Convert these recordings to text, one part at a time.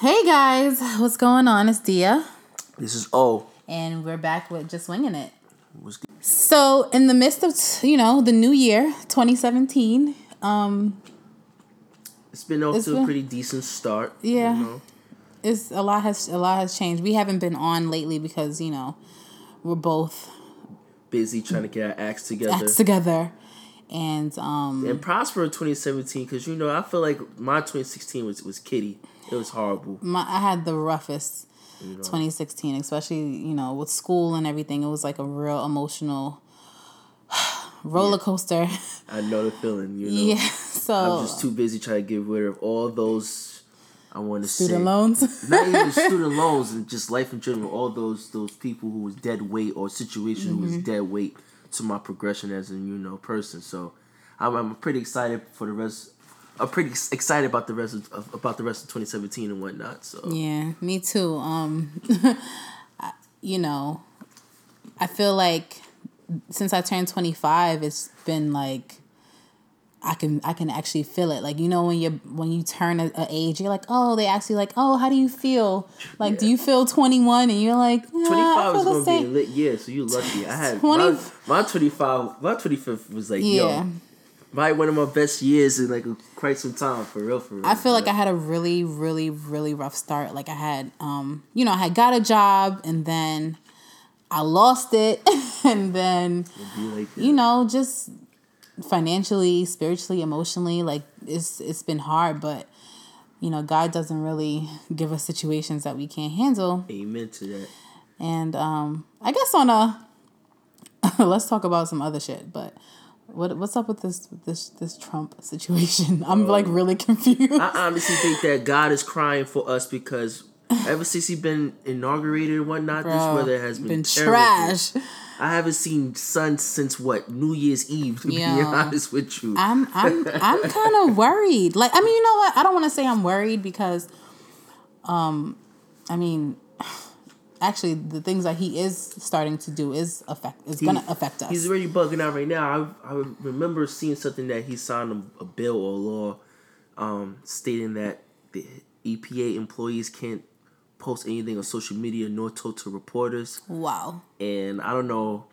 Hey guys, what's going on? It's Dia. This is O. And we're back with Just Winging It. So, in the midst of, you know, the new year, 2017, um, It's been off It's to been- a pretty decent start. Yeah. You know? it's a lot has a lot has changed. We haven't been on lately because, you know, we're both Busy trying to get our acts together. acts together. And um and prosper in 2017 because, you know, I feel like my 2016 was, was kitty. It was horrible. my I had the roughest You know? 2016, especially, you know, with school and everything. It was like a real emotional roller coaster. I know the feeling, you know. Yeah. So I'm just too busy trying to get rid of all those, I want to say. student loans. Not even student loans and just life in general. All those those people who was dead weight or situation who Mm-hmm. was dead weight to my progression as a you know person. So I'm, I'm pretty excited for the rest. I'm pretty excited about the rest of, about the rest of 2017 and whatnot. So Yeah, me too. Um, you know, I feel like since I turned twenty five, it's been like I can I can actually feel it. Like you know when you when you turn a, a age, you're like, oh, they ask you like, oh, how do you feel? Like, do you feel twenty one? And you're like, nah, 25 I is gonna be a lit year, so you lucky. I had 20 my, my 25. My 25th was like Yeah. yo, probably one of my best years in like quite some time for real. For real. I feel like I had a really, really, really rough start. Like I had, um, you know, I had got a job and then I lost it, and then like you know, just financially, spiritually, emotionally, like it's it's been hard, but you know, God doesn't really give us situations that we can't handle. Amen to that. And um I guess on a let's talk about some other shit, but what what's up with this this this Trump situation? I'm like really confused. I honestly think that God is crying for us because ever since he's been inaugurated and whatnot, this weather has been, been trash. I haven't seen sun since what New Year's Eve. To be honest with you, I'm I'm I'm kind of worried. Like I mean, you know what? I don't want to say I'm worried because, um, I mean, actually, the things that he is starting to do is affect is gonna affect us. he's already bugging out right now. I, I remember seeing something that he signed a, a bill or law, um, stating that the EPA employees can't post anything on social media nor talk to reporters. wow. and I don't know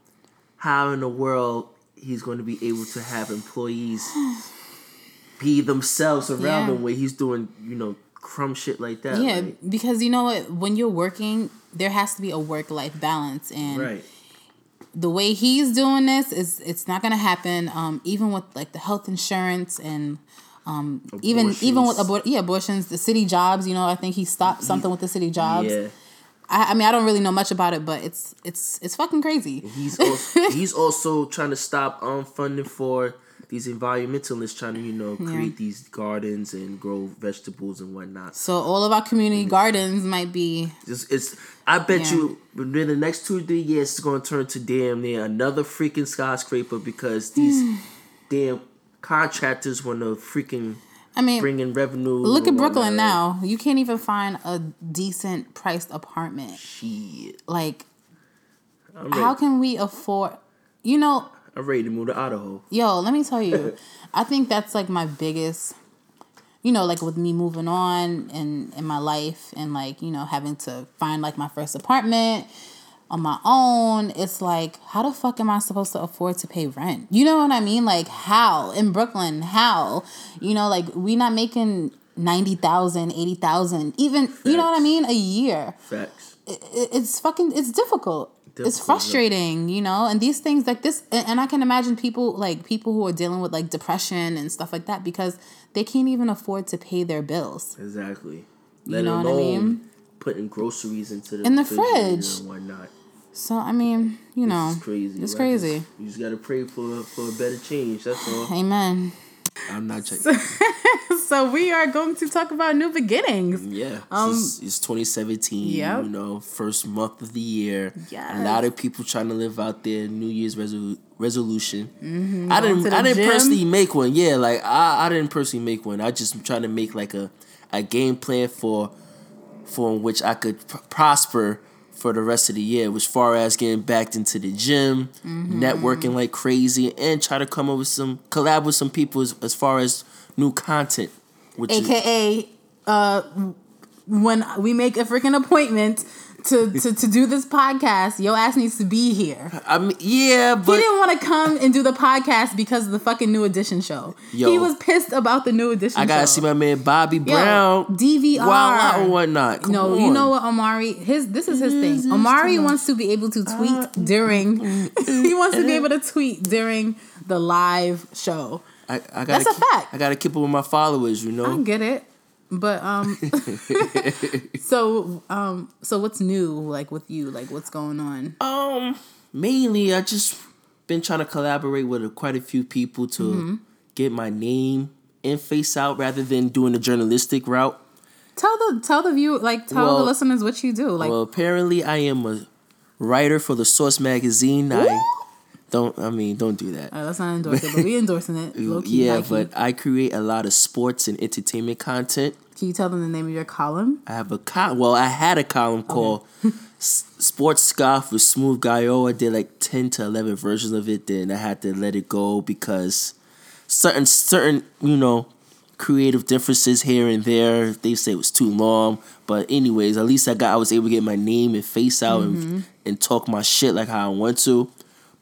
how in the world he's going to be able to have employees be themselves around Yeah. him where he's doing, you know, crumb shit like that. Yeah, like- because you know what? When you're working, there has to be a work life balance, and right. the way he's doing this is it's not gonna happen. Um, even with like the health insurance and um, even even with Abortions. abor- yeah abortions, the city jobs. You know, I think he stopped something with the city jobs. Yeah, I, I mean, I don't really know much about it, but it's it's it's fucking crazy. he's also, he's also trying to stop um funding for these environmentalists trying to you know create these gardens and grow vegetables and whatnot. So all of our community mm. gardens might be It's, it's I bet Yeah. you within the next two or three years it's going to turn to damn near another freaking skyscraper because these damn contractors want to freaking I mean, bring in revenue. look at Brooklyn now. You can't even find a decent priced apartment. Shit, Like, how can we afford? You know, I'm ready to move to Idaho. yo, let me tell you, I think that's like my biggest. You know, like with me moving on and in my life, and like you know having to find like my first apartment on my own. It's like, how the fuck am I supposed to afford to pay rent? You know what I mean? Like how in Brooklyn? How you know like we not making. 90,000, 80,000, even, you know what I mean? A year. Facts. it, it's fucking it's difficult. It's frustrating, you know, and these things like this, and, and I can imagine people like people who are dealing with like depression and stuff like that because they can't even afford to pay their bills. Exactly. You Let know what I mean? putting groceries into the In the fridge. and whatnot. So I mean, you know, It's crazy. It's Like, crazy. just- you just gotta pray for for a better change. That's all. Amen. I'm not checking. So we are going to talk about new beginnings. Yeah, Um, it's, it's 2017. Yeah, You know, first month of the year. Yeah, A lot of people trying to live out their New Year's resolu- resolution. I didn't. Mm-hmm. I didn't gym. personally make one. Yeah, like I, I didn't personally make one. I just trying to make like a, a game plan for, for which I could pr- prosper for the rest of the year. As far as getting back into the gym, Mm-hmm. networking like crazy, and try to come up with some collab with some people as, as far as new content. Which is, AKA uh when we make a freaking appointment to, to, to do this podcast, your ass needs to be here. I mean, yeah, but He didn't want to come and do the podcast because of the fucking New Edition show. Yo. he was pissed about the New Edition show. I gotta show. see my man Bobby Brown, Yo. DVR. Wild out and whatnot. Come no, you know what, Omari? His this is his thing. Omari wants to be able to tweet during. he wants to be able to tweet during the live show. I, I gotta That's a keep- fact. I gotta keep up with my followers, you know, I get it, but um, so um, so what's new like with you? Like what's going on? Um, mainly I just been trying to collaborate with quite a few people to Mm-hmm. get my name and face out rather than doing the journalistic route. Tell the tell the view like tell Well- the listeners what you do. Like well, apparently I am a writer for the Source magazine. I don't. I mean, don't do that. uh, let's not endorse it, but we endorsing it. Key, yeah, but I create a lot of sports and entertainment content. can you tell them the name of your column? I have a col. Well, I had a column called "Sports Scoff" with Smooth Gaio. I did like ten to eleven versions of it. Then I had to let it go because certain certain you know creative differences here and there. They say it was too long, but anyways, at least I got I was able to get my name and face out and and talk my shit like how I want to.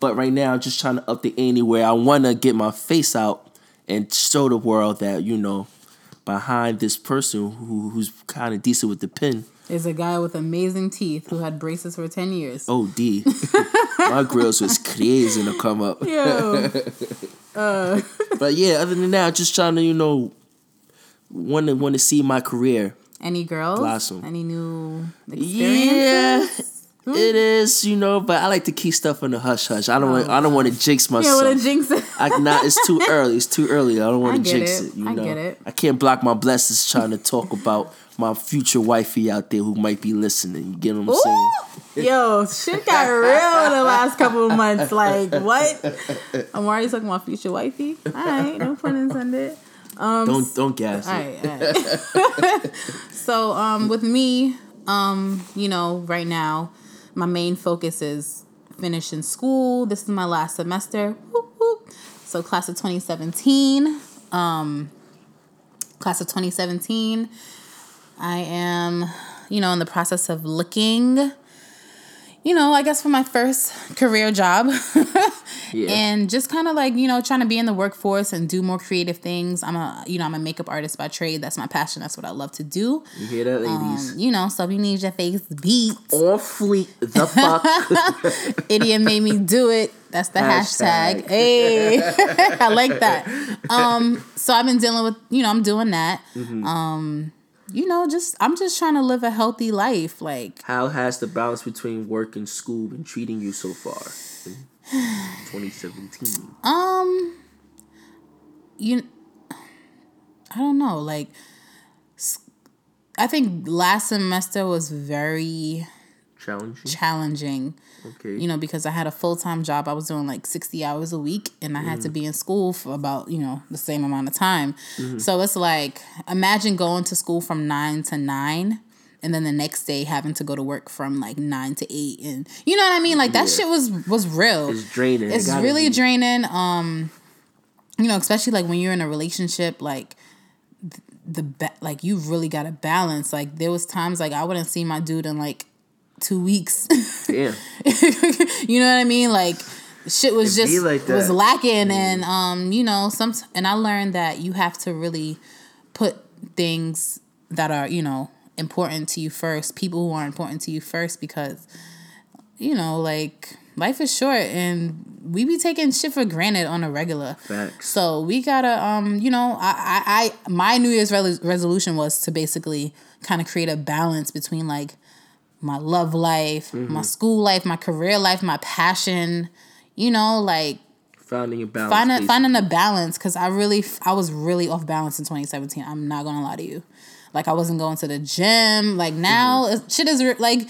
But right now, I'm just trying to up the ante where I want to get my face out and show the world that you know behind this person who who's kind of decent with the pen. Is a guy with amazing teeth who had braces for ten years. Oh, D. My grills was crazy to come up. Yo, uh. But yeah, other than that, just trying to, you know, want to want to see my career. any girls? Blossom. Any new experiences? Yeah? It is, you know, but I like to keep stuff in the hush hush. I don't want I don't want to jinx myself. Yeah, what a jinx it. I not it's too early. It's too early. I don't want to jinx it. it. You I know, get it. I can't block my blessings trying to talk about my future wifey out there who might be listening. You get what I'm saying? Ooh, yo, shit got real in the last couple of months. Like, what? I'm already talking about future wifey. All right, no pun intended. don't don't gas All right, all right. so, um, with me, um, you know, right now, my main focus is finishing school. This is my last semester. Whoop, whoop. So, class of 2017. Um, class of 2017. I am, you know, in the process of looking, you know, I guess for my first career job. Yeah. and just kind of like you know trying to be in the workforce and do more creative things. I'm a you know i'm a makeup artist by trade. That's my passion. That's what i love to do. You hear that, um, you know so if you need your face beat. Awfully the fuck. idiot made me do it. That's the hashtag, Hashtag. hey. I like that. Um so i've been dealing with you know i'm doing that. Mm-hmm. um you know just i'm just trying to live a healthy life like How has the balance between work and school been treating you so far 2017? Um, you, I don't know. Like, I think last semester was very Challenging. challenging. Okay. You know, because I had a full time job. I was doing like sixty hours a week, and I had to be in school for about you know the same amount of time. So it's like imagine going to school from nine to nine. And then the next day having to go to work from like nine to eight, and you know what I mean. Like that Yeah. shit was was real. it's draining. It's it's really be. draining um you know especially like when you're in a relationship like the ba- like you really got to balance like there was times like i wouldn't see my dude in like two weeks Damn. you know what i mean like shit was It be just like was lacking and um you know some and i learned that you have to really put things that are you know important to you first people who are important to you first because you know like life is short and we be taking shit for granted on a regular Facts. so we gotta um you know i i, I my new year's re- resolution was to basically kind of create a balance between like my love life Mm-hmm. my school life my career life my passion you know like Finding a balance. finding basically. finding a balance because I really I was really off balance in 2017. I'm not gonna lie to you. Like I wasn't going to the gym. Like now, Mm-hmm. it, shit is like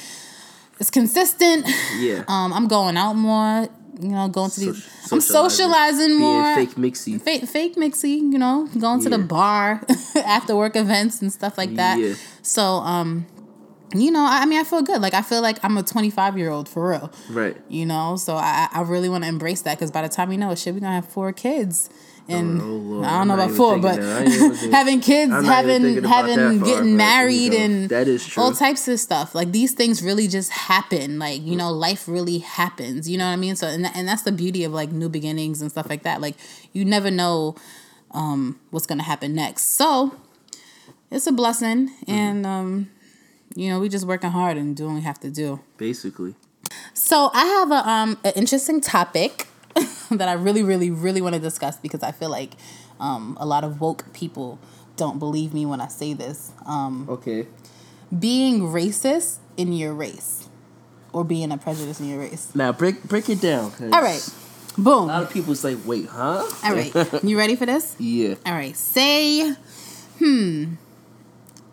it's consistent. Yeah. Um, I'm going out more. You know, going to these. I'm socializing Being more. fake mixy. Fake, fake mixy, you know, going to the bar, after work events and stuff like that. Yeah. So, um, you know, I I mean, I feel good. Like I feel like I'm a 25 year old for real Right. you know so i i really want to embrace that because by the time we know it shit we're gonna have four kids and Oh, Lord, I don't know about four, but that. I ain't even- having kids, I'm not even having thinking about that having getting but, you married, know, and that is true. all types of stuff. Like these things really just happen. Like you know, life really happens. You know what I mean? So and and that's the beauty of like new beginnings and stuff like that. Like you never know um, what's gonna happen next. So it's a blessing, Mm-hmm. and um, you know, we just working hard and doing what we have to do. Basically. So I have a um an interesting topic that I really, really, really want to discuss because I feel like um a lot of woke people don't believe me when I say this. Um Okay. being racist in your race. Or being a prejudice in your race. Now break break it down. All right. Boom. A lot of people say, wait, huh? All right. You ready for this? Yeah. All right. Say, hmm.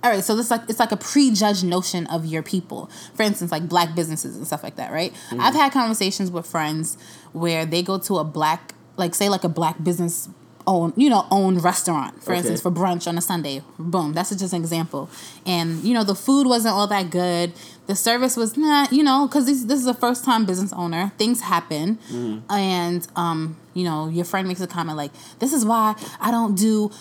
All right. So this like it's like a prejudged notion of your people. For instance, like black businesses and stuff like that, right? Mm-hmm. I've had conversations with friends where they go to a black, like say like a black business own, you know, owned restaurant, for Okay. instance, for brunch on a Sunday. Boom. That's just an example. And you know, the food wasn't all that good. The service was not, you know, because this, this is a first time business owner. Things happen, and um, you know, your friend makes a comment like, "This is why I don't do,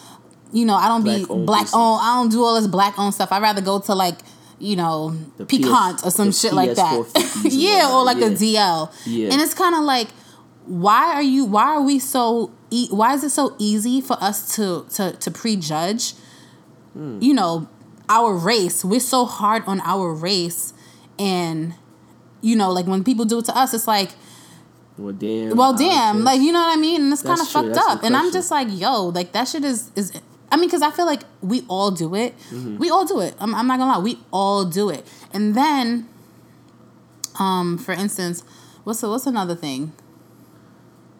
you know, I don't be Black-owned black business. owned. I don't do all this black owned stuff. I'd rather go to like." You know, The piquant PS or some shit like that. Yeah, or like whatnot, a DL. Yeah. And it's kind of like, why are you? Why are we so? E- why is it so easy for us to to to prejudge? Hmm. You know, our race. We're so hard on our race, and you know, like when people do it to us, it's like, Well, damn. well, damn, like you know what I mean. And it's kind of fucked up. And I'm just like, yo, like that shit is is. I mean, because I feel like we all do it. Mm-hmm. We all do it. I'm, I'm not gonna lie. We all do it. And then, um, for instance, what's what's another thing?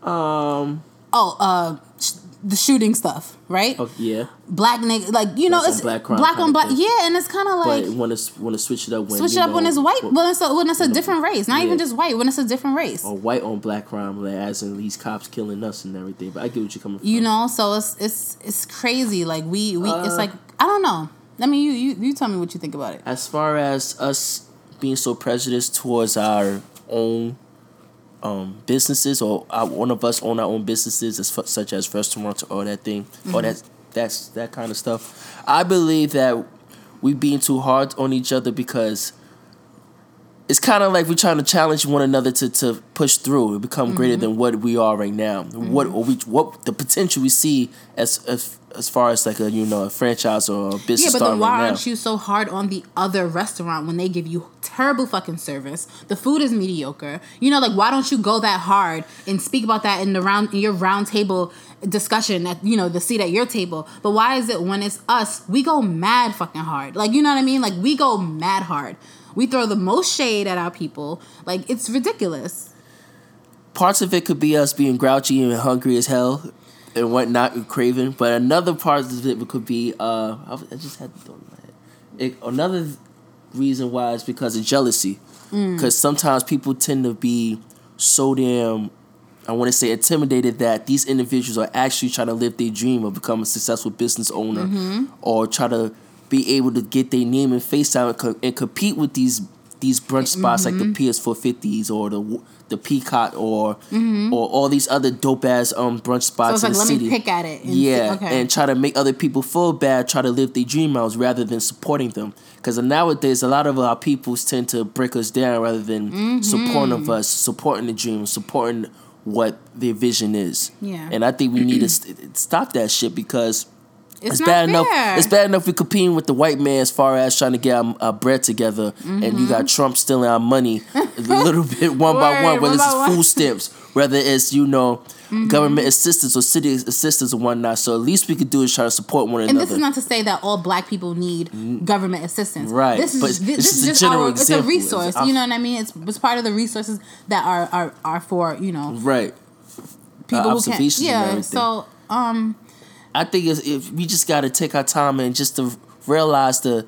Um. Oh, uh, the shooting stuff, right? Oh, yeah. Black nigga, like you know, on it's black crime black on black. Yeah, and it's kind of like but want to want to switch it up when switch it up know, when it's white, wh- when it's a, when it's a different race, not even just white, when it's a different race. or white on black crime, like as in these cops killing us and everything. But I get what you're coming from. You know, so it's it's it's crazy. Like we we it's Uh, like I don't know. I mean, you you you tell me what you think about it. as far as us being so prejudiced towards our own um, businesses or our, one of us own our own businesses as fu- such as restaurants or that thing or mm-hmm. that that's that kind of stuff. I believe that we being too hard on each other because it's kind of like we're trying to challenge one another to, to push through and become greater mm-hmm. than what we are right now. What mm-hmm. or we what the potential we see as as as far as like a you know a franchise or a business Yeah, but then why right aren't you so hard on the other restaurant when they give you terrible fucking service? The food is mediocre. You know, like why don't you go that hard and speak about that in the round in your round table discussion at you know the seat at your table? But why is it when it's us we go mad fucking hard? Like you know what I mean? Like we go mad hard. We throw the most shade at our people. Like it's ridiculous. parts of it could be us being grouchy and hungry as hell and whatnot and craving, but another part of it could be uh I, just had to throw it in my head. It, another reason why is because of jealousy, because sometimes people tend to be so damn. I want to say intimidated that these individuals are actually trying to live their dream of becoming a successful business owner, or try to be able to get their name and face out and, co- and compete with these these brunch spots like the PS450s or the the Peacock or or all these other dope ass um brunch So spots it's in like the let city. me pick at it. And yeah, see, okay. and try to make other people feel bad, try to live their dream out rather than supporting them. Because nowadays, a lot of our peoples tend to break us down rather than Mm-hmm. supporting of us, supporting the dream, supporting what their vision is. Yeah. And I think we need to st- stop that shit because it's, it's, bad enough. It's bad enough we competing with the white man as far as trying to get our, our bread together, and you Mm-hmm. got Trump stealing our money a little bit one by one, whether one it's one. food stamps, whether it's you know Mm-hmm. government assistance or city assistance and whatnot. So at least we could do is try to support one And another. this is not to say that all black people need government assistance. Right, This is but this, this just is a just general our, it's a resource. It's- you know what I mean? It's it's part of the resources that are are, are for you know right. people who can observations and yeah. So um I think it's, if we just got to take our time and just to realize the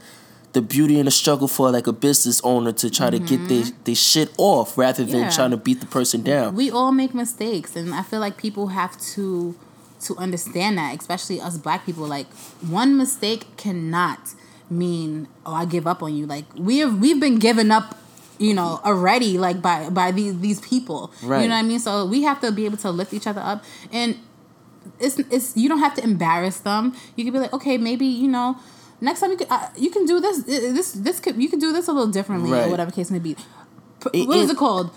the beauty and the struggle for like a business owner to try to get their, their shit off rather than Mm-hmm. Yeah. trying to beat the person down. we all make mistakes, and I feel like people have to to understand that, especially us black people. Like one mistake cannot mean oh I give up on you. Like we have we've been given up. You know, already like by by these these people, Right. you know what I mean. So we have to be able to lift each other up, and it's it's you don't have to embarrass them. You could be like, okay, maybe you know, next time you could uh, you can do this uh, this this could you could do this a little differently Right. or whatever case may be. P- It- what is it- it called?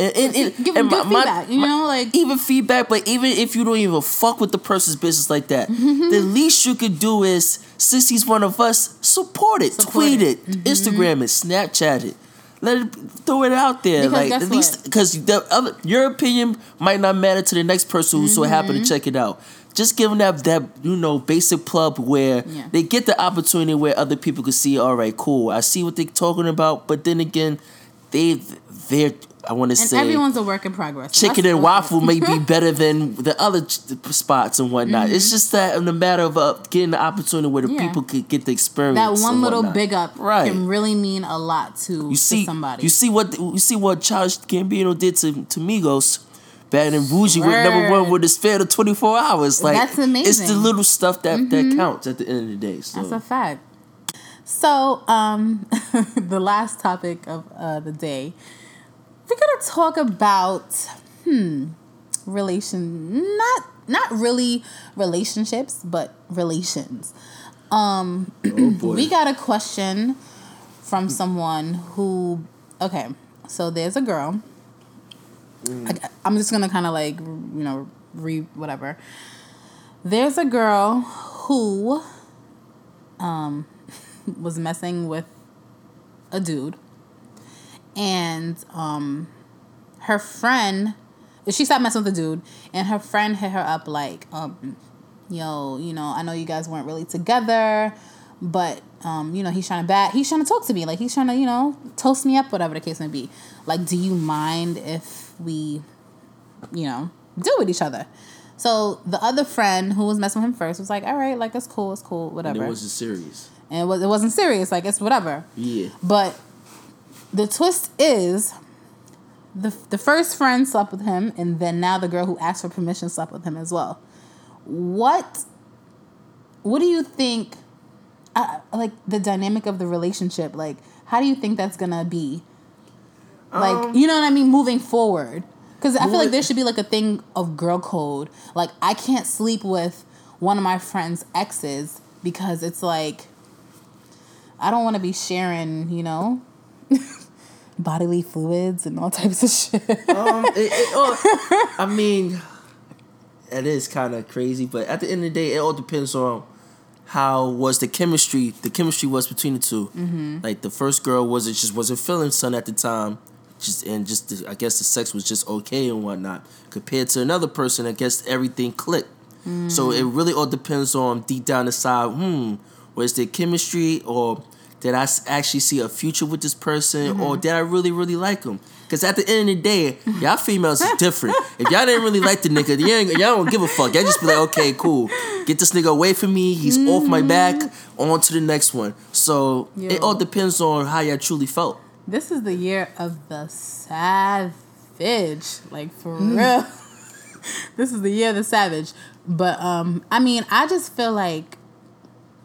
And, and, and, Give and good my- my- feedback. You know, like even feedback, but even if you don't even fuck with the person's business like that, Mm-hmm. the least you could do is, since he's one of us, support it, Support tweet it. Mm-hmm. it, Instagram it, Snapchat it. Let it throw it out there, Because like at least because the other your opinion might not matter to the next person who so happen Mm-hmm. to check it out. Just give them that that you know basic plug where Yeah. they get the opportunity where other people can see. All right, cool. I see what they're talking about, but then again, they they're I want to and say everyone's a work in progress. chicken That's and waffle may be better than the other ch- spots and whatnot. Mm-hmm. It's just that in the matter of uh, getting the opportunity where the Yeah. people could get the experience. That one little big up Right. can really mean a lot to, You see, to somebody. you see what you see what Childish Gambino did to to Migos. Bad and Boujee went number one with his fair to twenty four hours. Like That's amazing. It's the. Mm-hmm. little stuff that that counts at the end of the day. So That's a fact. So, um, the last topic of uh, the day, we're gonna talk about hmm, relation not not really relationships, but relations. Um, oh boy, we got a question from someone who okay, so there's a girl. I, I'm just gonna kind of like you know re whatever. There's a girl who um was messing with a dude and um her friend she stopped messing with the dude and her friend hit her up like um yo you know i know you guys weren't really together but um you know he's trying to bat he's trying to talk to me like he's trying to you know toast me up whatever the case may be like do you mind if we you know deal with each other so the other friend who was messing with him first was like all right like it's cool it's cool and whatever it wasn't serious. and it was it wasn't serious. Like it's whatever. Yeah, But the twist is, the the first friend slept with him, and then now the girl who asked for permission slept with him as well. What? What do you think? Uh, like the dynamic of the relationship. Like, how do you think that's gonna be? Like, Um, you know what I mean? Moving forward, because I feel like there should be like a thing of girl code. Like, I can't sleep with one of my friend's exes because it's like I don't want to be sharing, you know, bodily fluids and all types of shit. um, it, it, oh, I mean, it is kind of crazy, but at the end of the day, it all depends on how was the chemistry. The chemistry was between the 2 Mm-hmm. Like the first girl wasn't just wasn't feeling son at the time, just and just the, I guess the sex was just okay and whatnot. Compared to another person, I guess everything clicked. So Mm. it really all depends on deep down inside. Hmm, was there chemistry or did I actually see a future with this person or Mm-hmm. did I really really like him? Because at the end of the day, y'all females is different. if y'all didn't really like the nigga, y'all, y'all don't give a fuck. Y'all just be like, okay, cool. Get this nigga away from me. He's off my back. On to the next one. So it all depends on how y'all truly felt. this is the year of the savage. Like for real. this is the year of the savage. But um I mean, I just feel like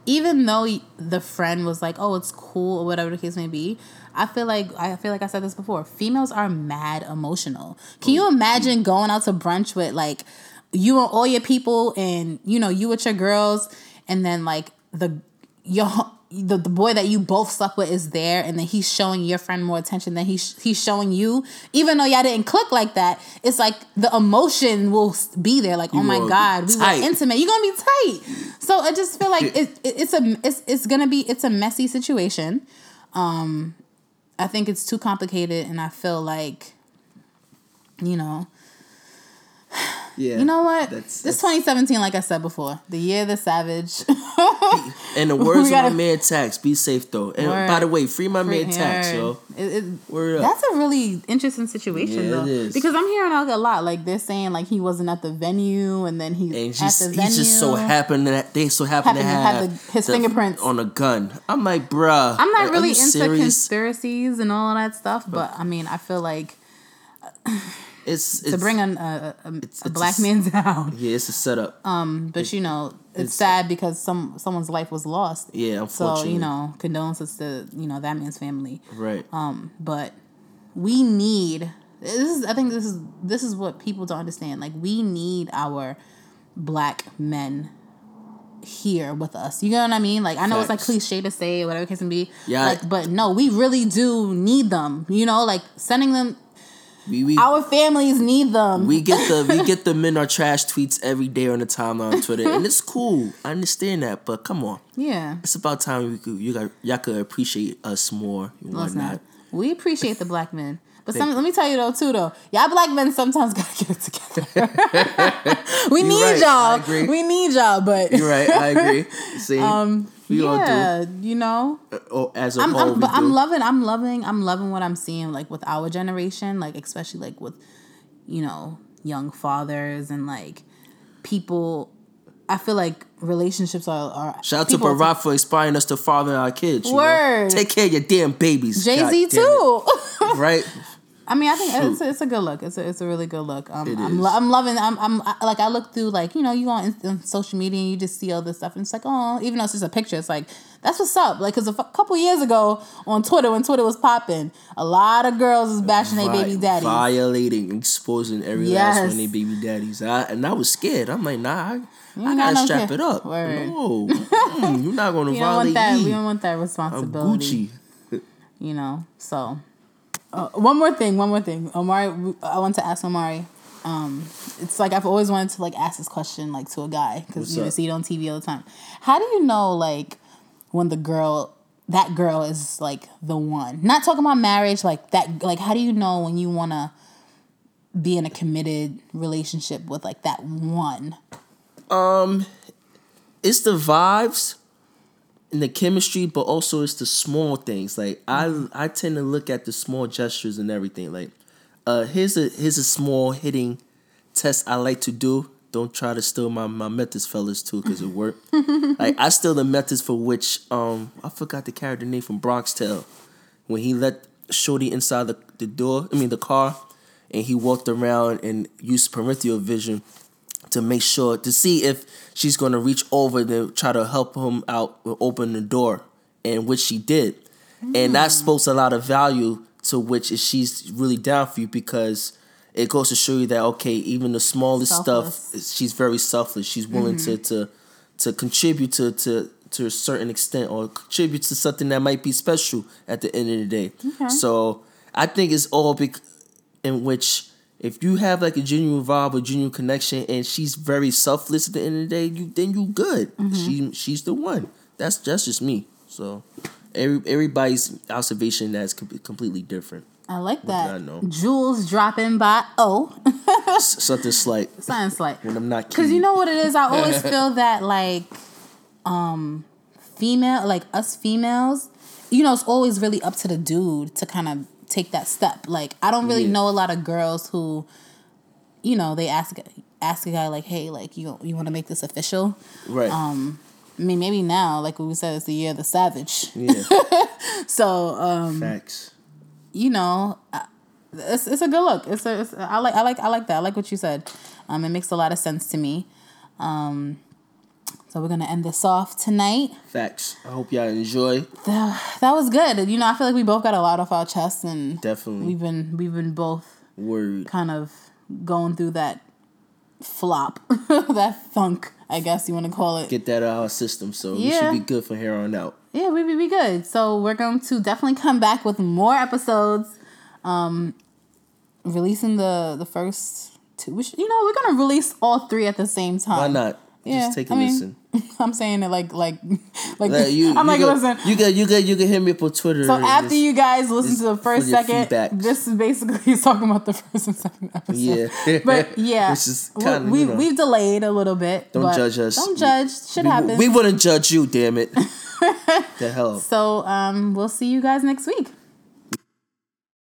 even though the friend was like, "Oh, it's cool" or whatever the case may be, I feel like I feel like I said this before. Females are mad emotional. Can you oh. imagine going out to brunch with like you and all your people, and you know you with your girls, and then like the your the, the boy that you both slept with is there, and then he's showing your friend more attention than he's he's showing you, even though y'all didn't click like that. It's like the emotion will be there. Like, oh my god, we tight. were intimate. You're gonna be tight. So I just feel like it, it, it's a it's it's gonna be it's a messy situation. Um, I think it's too complicated, and I feel like, you know, Yeah. you know what? That's, This 2017, like I said before, the year of the savage. And the words gotta- of my man Tax, be safe though. And Word. by the way, free my man Tax, yo. It- it- that's a really interesting situation, Yeah, though, is. because I'm hearing like a lot. Like they're saying, like he wasn't at the venue, and then he's and at he's, the venue. just so happened that they so happened to Happen to have, have the- his fingerprints. on a gun. I'm like, bruh. I'm not are really into serious? conspiracies and all of that stuff, but I mean, I feel like It's, it's to bring a, a, a, it's a a black s- man down. yeah, it's a setup. Um, but you know, it's, it's- sad because some someone's life was lost. yeah, So you know, condolences to you know that man's family. right? Um, but we need This is I think this is this is what people don't understand. Like we need our black men here with us. You know what I mean? Like I know it's like cliche to say, whatever it case may be. Yeah. Like, but no, we really do need them. You know, like sending them. We we, Our families need them. we get the we get the men are trash tweets every day on the timeline on Twitter, and it's cool. I understand that, but come on, yeah. it's about time we could, you got y'all could appreciate us more whatnot. not. We appreciate the black men. But some, let me tell you though, too though, y'all black men sometimes gotta get it together. we You're need right, y'all. We need y'all, but You're right. I agree. See, um, we all yeah, you know, do. Oh, as a I'm, whole, I'm but I'm loving, I'm loving, I'm loving what I'm seeing like with our generation, like especially like with, you know, young fathers and like people. I feel like relationships are. are Shout out to Barack for inspiring us to father our kids. you know? Word. Take care of your damn babies. Jay Z too. Right? I mean, I think it's a, it's a good look. It's a, it's a really good look. Um, It I'm, is. lo- I'm loving. I'm, I'm I, like I look through like you know you go on, on social media and you just see all this stuff and it's like oh even though it's just a picture it's like that's what's up like because a f- couple years ago on Twitter when Twitter was popping a lot of girls was bashing their baby Vi- daddies. Violating, exposing every last one of their baby daddies. I, and I was scared. I'm like, nah, I, I gotta no strap kid. it up. Word. No, Mm, you're not gonna We don't violate want that. me. We don't want that I'm responsibility. Gucci. You know. So uh, one more thing. One more thing. Omari, I want to ask Omari. Um, it's like I've always wanted to like ask this question like to a guy because you know, see it on TV all the time. How do you know like when the girl that girl is like the one? Not talking about marriage, like that. Like how do you know when you want to be in a committed relationship with like that one? Um, it's the vibes and the chemistry, but also it's the small things. Like I, I tend to look at the small gestures and everything. Like, uh, here's a here's a small hitting test I like to do. Don't try to steal my my methods, fellas, too, because it worked. like I steal the methods for which um I forgot the character name from Bronx Tale when he let Shorty inside the, the door. I mean the car, and he walked around and used parental vision to make sure to see if she's going to reach over to try to help him out open the door, and which she did, and that hmm. spoke a lot of value to which is she's really down for you because it goes to show you that okay, even the smallest Selfless. stuff, she's very selfless. She's willing to mm-hmm. to to contribute to to to a certain extent or contribute to something that might be special at the end of the day. Okay. So I think it's all bec- in which if you have like a genuine vibe, a genuine connection, and she's very selfless at the end of the day, you then you good. Mm-hmm. She she's the one. That's that's just me. So every everybody's observation that's completely different. I like that. I know? Jewels dropping by. Oh, Something slight science slight. when I'm not. Because you know what it is? I always feel that like um female like us females, you know, it's always really up to the dude to kind of take that step. Like I don't really Yeah. know a lot of girls who, you know, they ask ask a guy like, hey, like you you want to make this official? right? Um I mean maybe now, like we said, it's the year of the savage. yeah, So um facts. you know, it's it's a good look. It's a, it's I like I like I like that. I like what you said. Um, it makes a lot of sense to me. Um, so we're gonna end this off tonight. Facts. I hope y'all enjoy. That, that was good. You know, I feel like we both got a lot off our chests, and Definitely. we've been we've been both Word. kind of going through that flop, that funk, I guess you want to call it. Get that out of our system, so we should be good from here on out. yeah, we we be good. So we're going to definitely come back with more episodes. Um, releasing the the first two. We should, you know, we're gonna release all three at the same time. Why not? Yeah, Just take a I mean, listen. I'm saying it like like like Like, you, I'm you like could, listen. You could, you could, you can hit me up on Twitter. So after just- you guys listen to the first second, feedbacks. this is basically he's talking about the first and second episode. Yeah. but yeah, Which is we- kinda, we you know. we've delayed a little bit. Don't judge us. Don't judge. Shit we, happens. we wouldn't judge you, damn it. the hell. so um, we'll see you guys next week.